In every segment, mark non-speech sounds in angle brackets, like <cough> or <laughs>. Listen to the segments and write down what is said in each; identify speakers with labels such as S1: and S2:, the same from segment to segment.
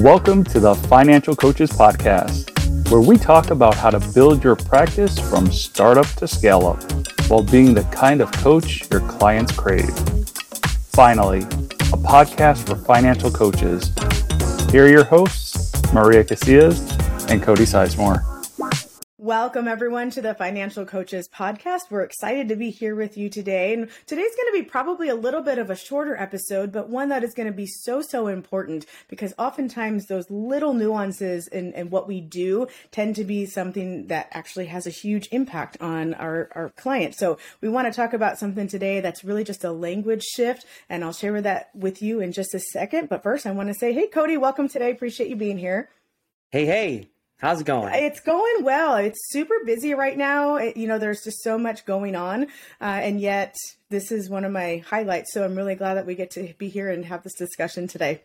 S1: Welcome to the Financial Coaches Podcast, where we talk about how to build your practice from startup to scale up while being the kind of coach your clients crave. Finally, a podcast for financial coaches. Here are your hosts, Maria Casillas and Cody Sizemore.
S2: Welcome, everyone, to the Financial Coaches Podcast. We're excited to be here with you today. And today's going to be probably a little bit of a shorter episode, but one that is going to be so, so important because oftentimes those little nuances in, in what we do tend to be something that actually has a huge impact on our, our client. So we want to talk about something today that's really just a language shift. And I'll share that with you in just a second. But first, I want to say, hey, Cody, welcome today. Appreciate you being here.
S3: Hey, hey. How's it going?
S2: It's going well. It's super busy right now. It, you know, there's just so much going on. Uh, and yet, this is one of my highlights. So I'm really glad that we get to be here and have this discussion today.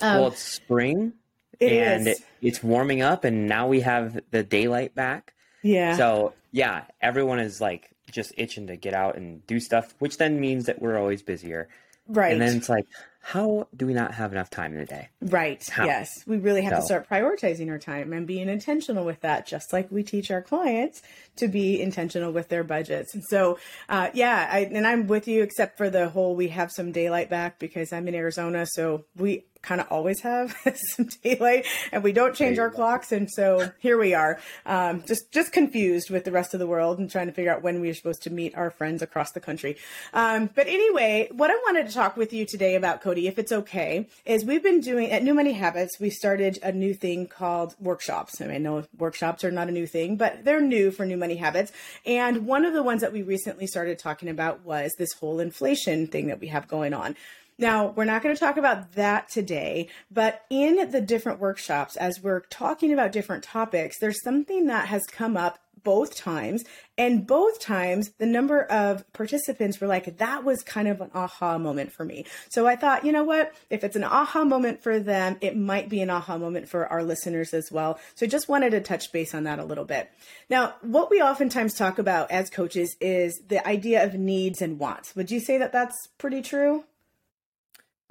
S3: Um, well, it's spring
S2: it
S3: and. It, it's warming up, and now we have the daylight back.
S2: Yeah.
S3: So, yeah, everyone is like just itching to get out and do stuff, which then means that we're always busier.
S2: Right.
S3: And then it's like, how do we not have enough time in the day?
S2: Right.
S3: How?
S2: Yes. We really have
S3: So-
S2: to start prioritizing our time and being intentional with that, just like we teach our clients to be intentional with their budgets. And so, uh, yeah, I, and I'm with you, except for the whole we have some daylight back because I'm in Arizona. So we kind of always have <laughs> some daylight and we don't change our clocks. And so here we are, um, just, just confused with the rest of the world and trying to figure out when we are supposed to meet our friends across the country. Um, but anyway, what I wanted to talk with you today about, Cody, if it's okay, is we've been doing at New Money Habits, we started a new thing called workshops. I, mean, no workshops are not a new thing, but they're new for New Money Habits. And one of the ones that we recently started talking about was this whole inflation thing that we have going on. Now, we're not going to talk about that today, but in the different workshops, as we're talking about different topics, there's something that has come up both times. And both times, the number of participants were like, that was kind of an aha moment for me. So I thought, you know what? If it's an aha moment for them, it might be an aha moment for our listeners as well. So I just wanted to touch base on that a little bit. Now, what we oftentimes talk about as coaches is the idea of needs and wants. Would you say that that's pretty true?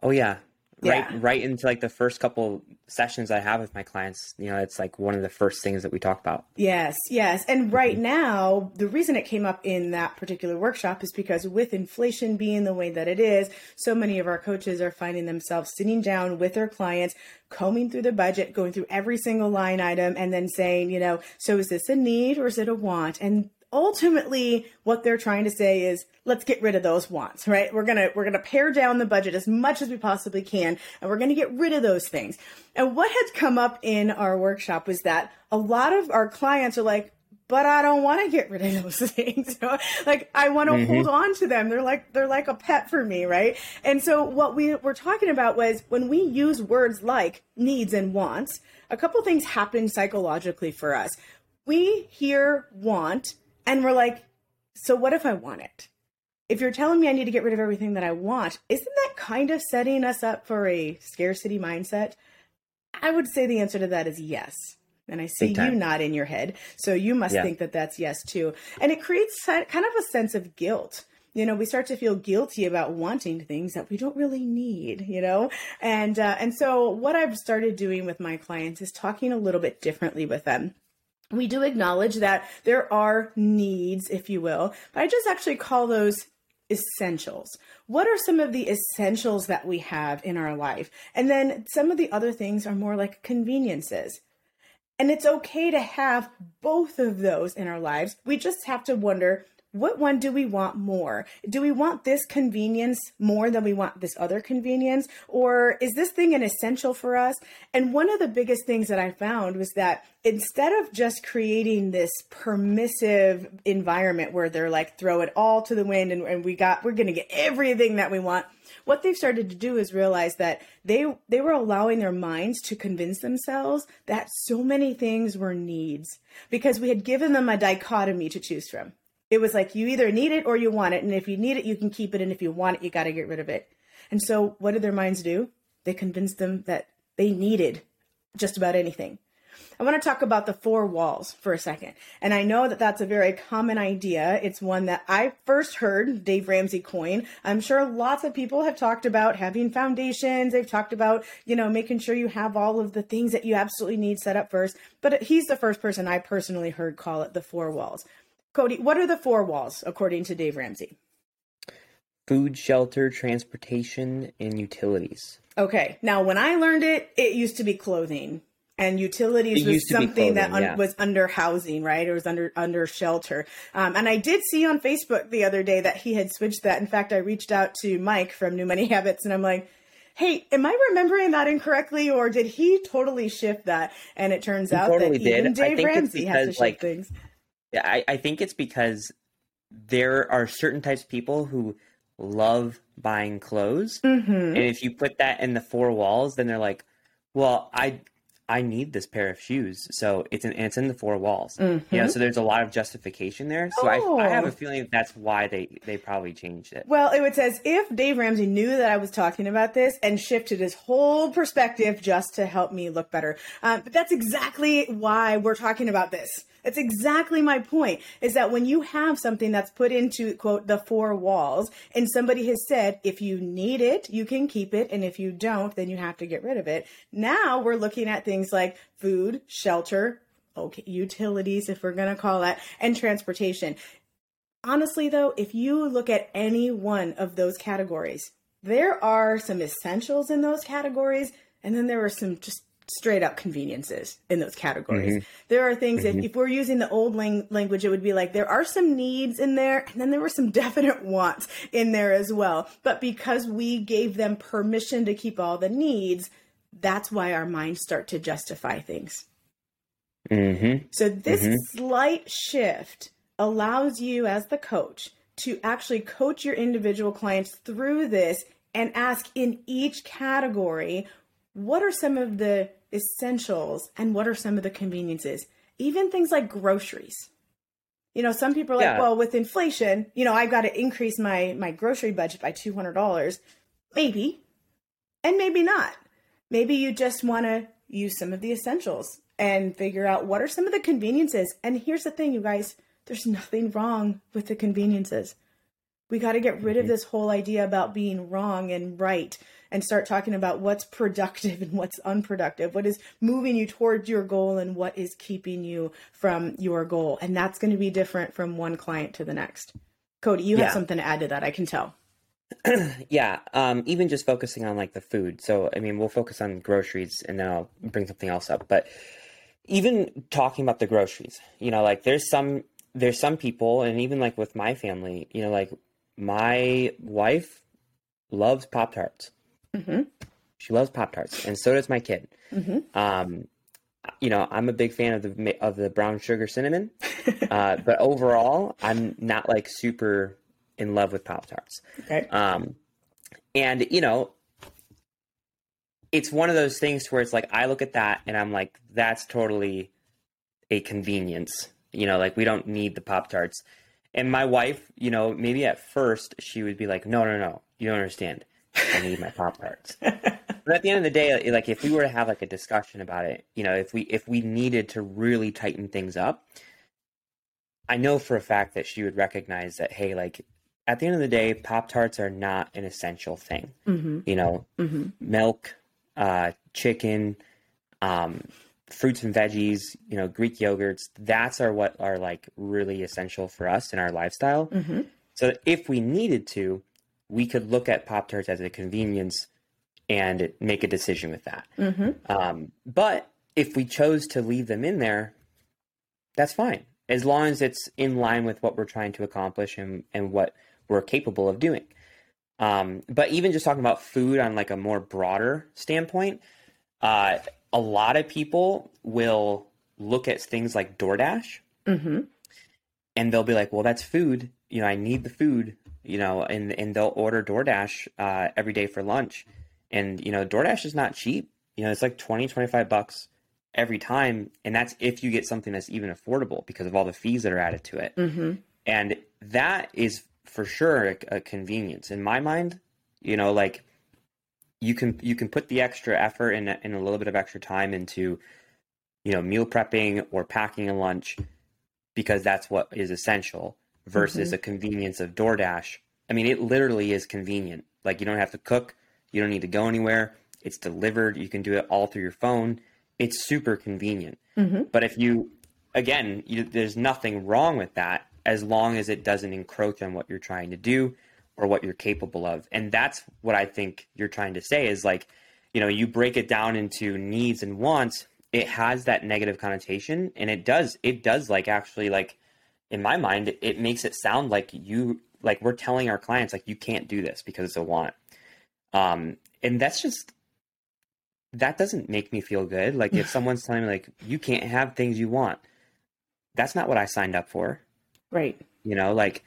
S3: Oh, yeah. Right,
S2: Yeah.
S3: right into like the first couple sessions I have with my clients, you know, it's like one of the first things that we talk about.
S2: Yes, yes. And right mm-hmm. now, the reason it came up in that particular workshop is because with inflation being the way that it is, so many of our coaches are finding themselves sitting down with their clients, combing through the budget, going through every single line item, and then saying, you know, so is this a need or is it a want? And ultimately what they're trying to say is let's get rid of those wants right we're gonna we're gonna pare down the budget as much as we possibly can and we're gonna get rid of those things and what had come up in our workshop was that a lot of our clients are like but I don't want to get rid of those <laughs> things. <laughs> like I want to mm-hmm. hold on to them. They're like they're like a pet for me, right? And so what we were talking about was when we use words like needs and wants, a couple things happen psychologically for us. We hear want and we're like, so what if I want it? If you're telling me I need to get rid of everything that I want, isn't that kind of setting us up for a scarcity mindset? I would say the answer to that is yes. And I see you nod in your head. So you must
S3: Yeah.
S2: think that that's yes too. And it creates kind of a sense of guilt. You know, we start to feel guilty about wanting things that we don't really need, you know? And uh, and so what I've started doing with my clients is talking a little bit differently with them we do acknowledge that there are needs, if you will, but I just actually call those essentials. What are some of the essentials that we have in our life? And then some of the other things are more like conveniences. And it's okay to have both of those in our lives. We just have to wonder what one do we want more? Do we want this convenience more than we want this other convenience? Or is this thing an essential for us? And one of the biggest things that I found was that instead of just creating this permissive environment where they're like, throw it all to the wind and, and we got, we're going to get everything that we want, what they've started to do is realize that they they were allowing their minds to convince themselves that so many things were needs because we had given them a dichotomy to choose from. It was like you either need it or you want it, and if you need it, you can keep it, and if you want it, you got to get rid of it. And so, what did their minds do? They convinced them that they needed just about anything. I want to talk about the four walls for a second. And I know that that's a very common idea. It's one that I first heard Dave Ramsey coin. I'm sure lots of people have talked about having foundations. They've talked about, you know, making sure you have all of the things that you absolutely need set up first. But he's the first person I personally heard call it the four walls. Cody, what are the four walls according to Dave Ramsey?
S3: Food, shelter, transportation, and utilities.
S2: Okay. Now, when I learned it, it used to be clothing and utilities
S3: It
S2: was
S3: used to be
S2: something that un-
S3: yeah.
S2: was under housing, right? It was under under shelter. Um, and I did see on Facebook the other day that he had switched that. In fact, I reached out to Mike from New Money <laughs> Habits, and I'm like, "Hey, am I remembering that incorrectly, or did he totally shift that?" And it turns out
S3: totally
S2: that
S3: did.
S2: even Dave Ramsey has to shift
S3: like,
S2: things.
S3: I, I think it's because there are certain types of people who love buying clothes,
S2: Mm-hmm.
S3: and if you put that in the four walls, then they're like, "Well, I I need this pair of shoes, so it's in and it's in the four walls." You know, so there's a lot of justification there. So I, I have
S2: Mm-hmm. Oh.
S3: a feeling that's why they they probably changed it.
S2: Well, it was as if Dave Ramsey knew that I was talking about this and shifted his whole perspective just to help me look better. Um, but that's exactly why we're talking about this. That's exactly my point is that when you have something that's put into, quote, the four walls, and somebody has said, if you need it, you can keep it. And if you don't, then you have to get rid of it. Now we're looking at things like food, shelter, okay, utilities, if we're going to call that, and transportation honestly though if you look at any one of those categories there are some essentials in those categories and then there are some just straight up conveniences in those categories. Mm-hmm. There are things that mm-hmm. if we're using the old lang- language it would be like there are some needs in there and then there were some <laughs> definite wants in there as well. But because we gave them permission to keep all the needs that's why our minds start to justify things.
S3: Mm-hmm.
S2: so this mm-hmm. slight shift allows you as the coach to actually coach your individual clients through this and ask in each category what are some of the essentials and what are some of the conveniences? Even things like groceries. You know some people are like
S3: Yeah.
S2: well with inflation you know i've got to increase my my grocery budget by $200 maybe. And maybe not. Maybe you just want to use some of the essentials and figure out what are some of the conveniences. And here's the thing you guys there's nothing wrong with the conveniences. We got to get rid of mm-hmm. this whole idea about being wrong and right and start talking about what's productive <laughs> and what's unproductive what is moving you towards your goal and what is keeping you from your goal and that's going to be different from one client to the next cody you have something to add to that i can tell <clears throat>
S3: Yeah, um, even just focusing on like the food. So, I mean, we'll focus on groceries and then I'll bring something else up. But even talking about the groceries, you know, like there's some there's some people, and even like with my family, you know, like my wife loves Pop Tarts.
S2: Mhm.
S3: She loves Pop Tarts, and so does my kid. Um, you know, I'm a big fan of the of the brown sugar cinnamon, <laughs> uh, but overall, I'm not like super in love with Pop Tarts.
S2: okay
S3: Um, and you know, it's one of those things where it's like I look at that and I'm like, that's totally a convenience. You know, like we don't need the Pop Tarts. And my wife, you know, maybe at first she would be like, no, no, no, you don't understand. I need my Pop Tarts. but at the end of the day, like if we were to have like a discussion about it, you know, if we if we needed to really tighten things up, I know for a fact that she would recognize that, hey, like at the end of the day, Pop Tarts are not an essential thing.
S2: mm-hmm.
S3: You know,
S2: Mm-hmm.
S3: milk, uh, chicken, um, fruits and veggies, you know, Greek yogurts, that's are what are like really essential for us in our lifestyle.
S2: Mm-hmm.
S3: So if we needed to, we could look at Pop Tarts as a convenience and make a decision with that.
S2: Mm-hmm.
S3: Um, but if we chose to leave them in there, that's fine. As long as it's in line with what we're trying to accomplish and, and what we're capable of doing. Um, but even just talking about food on like a more broader standpoint, uh, a lot of people will look at things like DoorDash
S2: Mm-hmm.
S3: and they'll be like, well, that's food. You know, I need the food, you know, and, and they'll order DoorDash uh, every day for lunch. And, you know, DoorDash is not cheap. You know, it's like 20, 25 bucks every time. And that's if you get something that's even affordable because of all the fees that are added to it.
S2: Mm-hmm.
S3: And that is for sure a, a convenience in my mind. You know, like you can you can put the extra effort and, and a little bit of extra time into you know, meal prepping or packing a lunch because that's what is essential versus
S2: Mm-hmm.
S3: a convenience of DoorDash. I mean, it literally is convenient. Like you don't have to cook, you don't need to go anywhere. It's delivered. You can do it all through your phone. It's super convenient.
S2: Mm-hmm.
S3: But if you, again, you, there's nothing wrong with that as long as it doesn't encroach on what you're trying to do or what you're capable of. And that's what I think you're trying to say is like, you know, you break it down into needs and wants. It has that negative connotation, and it does. It does like actually like, in my mind, it makes it sound like you like we're telling our clients like you can't do this because it's a want. Um, and that's just that doesn't make me feel good. Like if <laughs> someone's telling me like you can't have things you want, that's not what I signed up for.
S2: Right.
S3: You know, like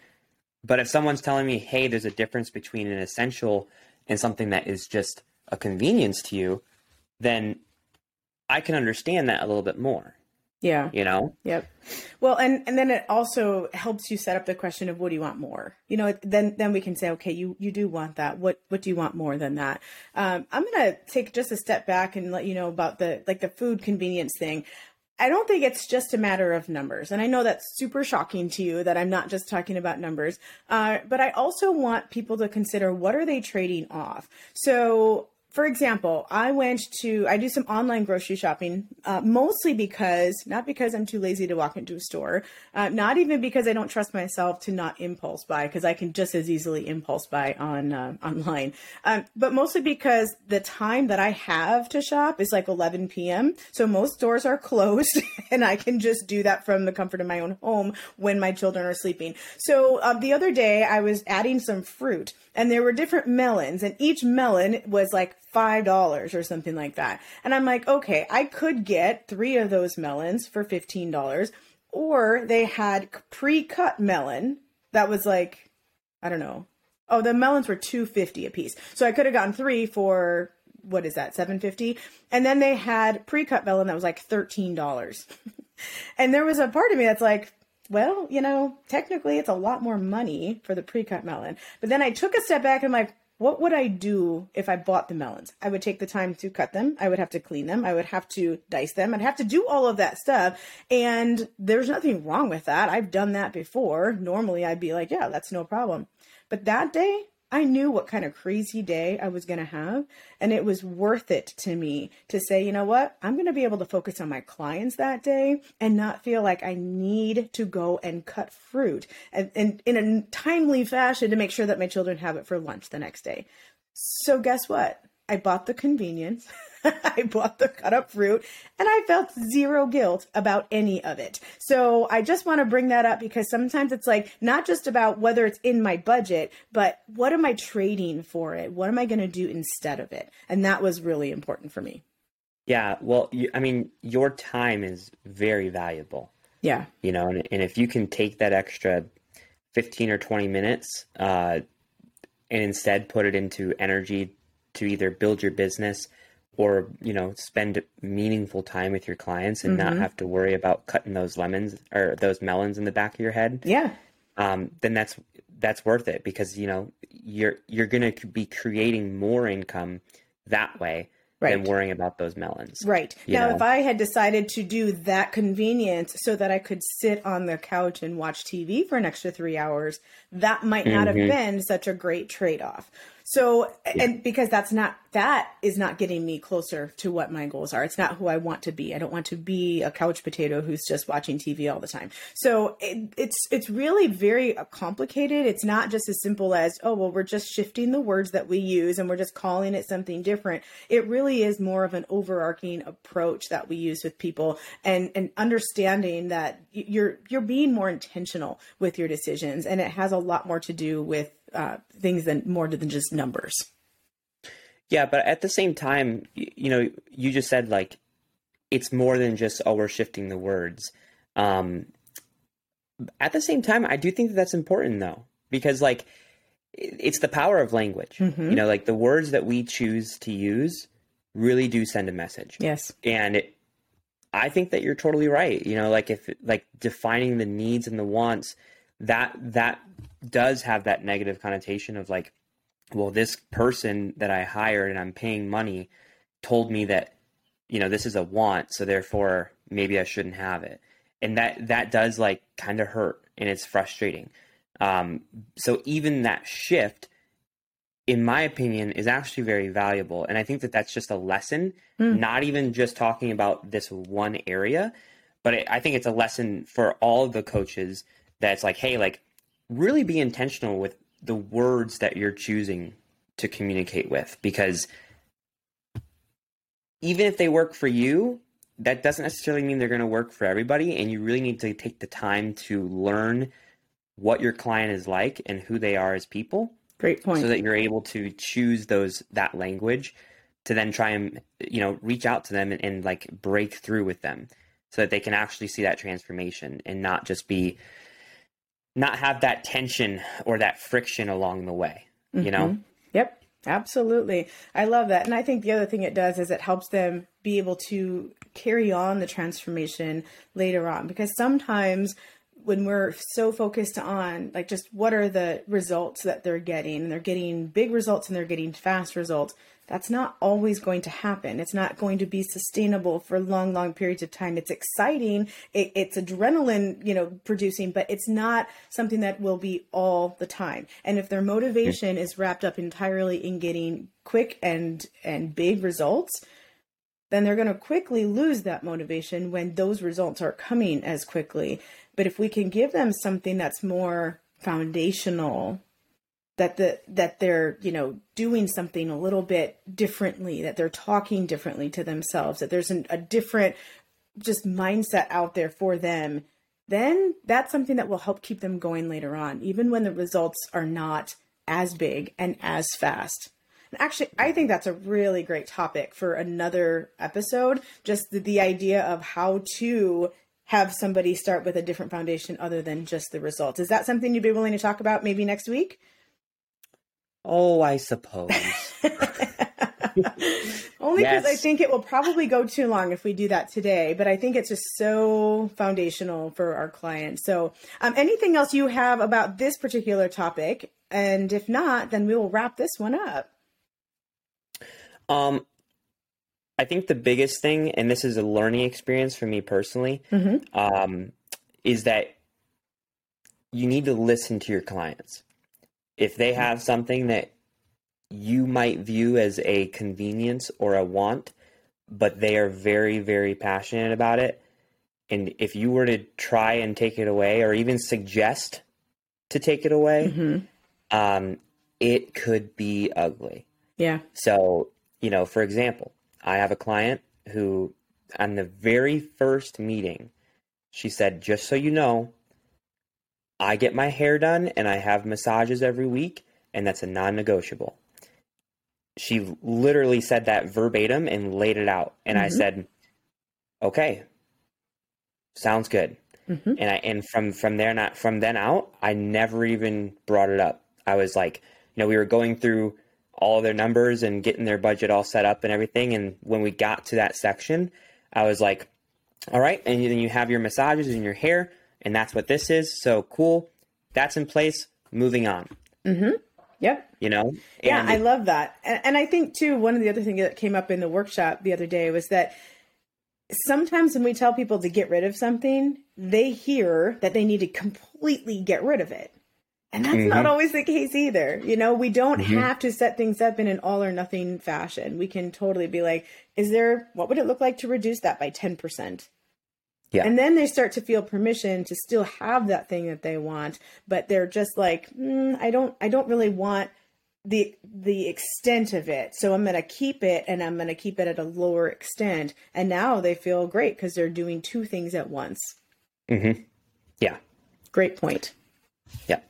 S3: but if someone's telling me, "Hey, there's a difference between an essential and something that is just a convenience to you," then I can understand that a little bit more,
S2: Yeah.
S3: you know?
S2: Yep. Well, and and then it also helps you set up the question of what do you want more? You know, then then we can say, okay, you you do want that. What what do you want more than that? Um, I'm gonna take just a step back and let you know about the like the food convenience thing. I don't think it's just a matter of numbers. And I know that's super shocking to you that I'm not just talking about numbers. Uh, but I also want people to consider what are they trading off? So for example, I went to I do some online grocery shopping, uh, mostly because not because I'm too lazy to walk into a store, uh, not even because I don't trust myself to not impulse buy because I can just as easily impulse buy on uh, online, um, but mostly because the time that I have to shop is like 11 p.m. So most stores are <laughs> closed, and I can just do that from the comfort of my own home when my children are sleeping. So uh, the other day I was adding some fruit, and there were different melons, and each melon was like five dollars or something like that. And I'm like, okay, I could get three of those melons for fifteen dollars, or they had pre-cut melon that was like, I don't know. Oh, the melons were two fifty a piece, so I could have gotten three for what is that, seven fifty? And then they had pre-cut melon that was like thirteen dollars. <laughs> and there was a part of me that's like, well, you know, technically it's a lot more money for the pre-cut melon. But then I took a step back and I'm like, what would I do if I bought the melons? I would take the time to cut them. I would have to clean them. I would have to dice them. I'd have to do all of that stuff. And there's nothing wrong with that. I've done that before. Normally I'd be like, yeah, that's no problem. But that day, I knew what kind of crazy day I was going to have. And it was worth it to me to say, you know what? I'm going to be able to focus on my clients that day and not feel like I need to go and cut fruit and, and in a timely fashion to make sure that my children have it for lunch the next day. So, guess what? I bought the convenience. <laughs> I bought the cut up fruit and I felt zero guilt about any of it. So I just want to bring that up because sometimes it's like not just about whether it's in my budget, but what am I trading for it? What am I going to do instead of it? And that was really important for me.
S3: Yeah, well, you, I mean, your time is very valuable.
S2: Yeah.
S3: You know, and, and if you can take that extra 15 or 20 minutes uh, and instead put it into energy to either build your business or, you know, spend meaningful time with your clients and not have to worry about cutting those lemons or those melons in the back of your head,
S2: Yeah.
S3: um, then that's that's worth it because you know you're you're going to be creating more income that way than worrying about those melons.
S2: Right. Now,
S3: know?
S2: if I had decided to do that convenience so that I could sit on the couch and watch TV for an extra three hours, that might not have been such a great trade off. So, and because that's not, that is not getting me closer to what my goals are. It's not who I want to be. I don't want to be a couch potato who's just watching TV all the time. So it, it's, it's really very complicated. It's not just as simple as, oh, well, we're just shifting the words that we use and we're just calling it something different. It really is more of an overarching approach that we use with people and, and understanding that you're, you're being more intentional with your decisions. And it has a lot more to do with uh, things than more than just numbers.
S3: Yeah, but at the same time, y- you know, you just said like it's more than just oh we're shifting the words. Um, at the same time, I do think that that's important though because like it's the power of language. You know, like the words that we choose to use really do send a message.
S2: Yes.
S3: and it, I think that you're totally right. You know, like if like defining the needs and the wants, that that does have that negative connotation of like, well, this person that I hired and I'm paying money told me that you know, this is a want, so therefore maybe I shouldn't have it. And that that does like kind of hurt and it's frustrating. Um, so even that shift, in my opinion, is actually very valuable. And I think that that's just a lesson, mm. not even just talking about this one area, but it, I think it's a lesson for all of the coaches that's like, hey, like really be intentional with the words that you're choosing to communicate with because even if they work for you, that doesn't necessarily mean they're going to work for everybody. And you really need to take the time to learn what your client is like and who they are as people.
S2: Great point.
S3: So that you're able to choose those that language to then try and you know reach out to them and, and like break through with them so that they can actually see that transformation and not just be not have that tension or that friction along the way you mm-hmm. know
S2: yep absolutely. I love that. And i think the other thing it does is it helps them be able to carry on the transformation later on. Because sometimes when we're so focused on like just what are the results that they're getting and they're getting big results and they're getting fast results that's not always going to happen. It's not going to be sustainable for long long periods of time. It's exciting. It, it's adrenaline you know producing but it's not something that will be all the time. And if their motivation is wrapped up entirely in getting quick and and big results then they're going to quickly lose that motivation when those results aren't coming as quickly. But if we can give them something that's more foundational, that the that they're you know doing something a little bit differently, that they're talking differently to themselves, that there's an, a different just mindset out there for them, then that's something that will help keep them going later on, even when the results are not as big and as fast. And actually, I think that's a really great topic for another episode. Just the, the idea of how to have somebody start with a different foundation other than just the results. Is that something you'd be willing to talk about maybe next week?
S3: Oh, I suppose. <laughs> <laughs>
S2: Only because yes. I think it will probably go too long if we do that today. But I think it's just so foundational for our clients. So, um, anything else you have about this particular topic? And if not, then we will wrap this one up.
S3: Um, I think the biggest thing, and this is a learning experience for me personally, mm-hmm. um, is that you need to listen to your clients. If they have something that you might view as a convenience or a want, but they are very, very passionate about it, and if you were to try and take it away or even suggest to take it away, mm-hmm. um, it could be ugly.
S2: Yeah.
S3: So, you know, for example, I have a client who, on the very first meeting, she said, Just so you know, I get my hair done and I have massages every week, and that's a non negotiable. She literally said that verbatim and laid it out. And mm-hmm. I said, Okay, sounds good. Mm-hmm. And I and from from there not from then out, I never even brought it up. I was like, you know, we were going through all their numbers and getting their budget all set up and everything. And when we got to that section, I was like, all right. And then you have your massages and your hair, and that's what this is. So cool. That's in place. Moving on.
S2: Mm-hmm. Yep.
S3: You know?
S2: yeah, I love that. And, and I think, too, one of the other things that came up in the workshop the other day was that sometimes when we tell people to get rid of something, they hear that they need to completely get rid of it. And that's mm-hmm. not always the case either. You know, we don't mm-hmm. have to set things up in an all or nothing fashion. We can totally be like, is there, what would it look like to reduce that by 10%? Yeah. And then they start to feel permission to still have that thing that they want, but they're just like, mm, I don't, I don't really want the the extent of it. So I'm going to keep it and I'm going to keep it at a lower extent. And now they feel great because they're doing two things at once.
S3: Mm-hmm. Yeah.
S2: Great point.
S3: Yeah.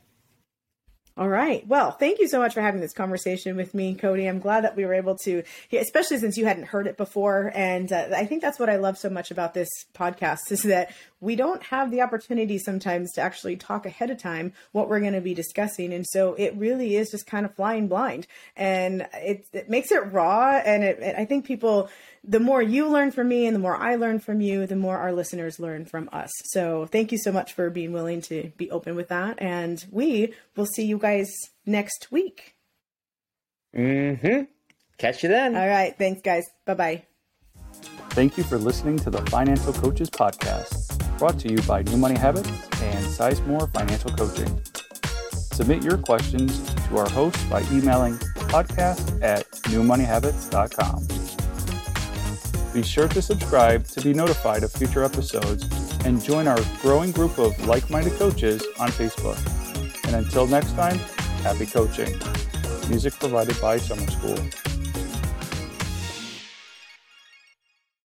S2: All right. Well, thank you so much for having this conversation with me, Cody. I'm glad that we were able to, especially since you hadn't heard it before. And uh, I think that's what I love so much about this podcast <laughs> is that we don't have the opportunity sometimes to actually talk ahead of time what we're going to be discussing. And so it really is just kind of flying blind and it, it makes it raw. And it, it, I think people, the more you learn from me and the more I learn from you, the more our listeners learn from us. So thank you so much for being willing to be open with that. And we will see you guys next week.
S3: Mm hmm. Catch you then.
S2: All right. Thanks, guys. Bye bye.
S1: Thank you for listening to the Financial Coaches Podcast, brought to you by New Money Habits and Sizemore Financial Coaching. Submit your questions to our host by emailing podcast at newmoneyhabits.com. Be sure to subscribe to be notified of future episodes and join our growing group of like minded coaches on Facebook. And until next time, happy coaching. Music provided by Summer School.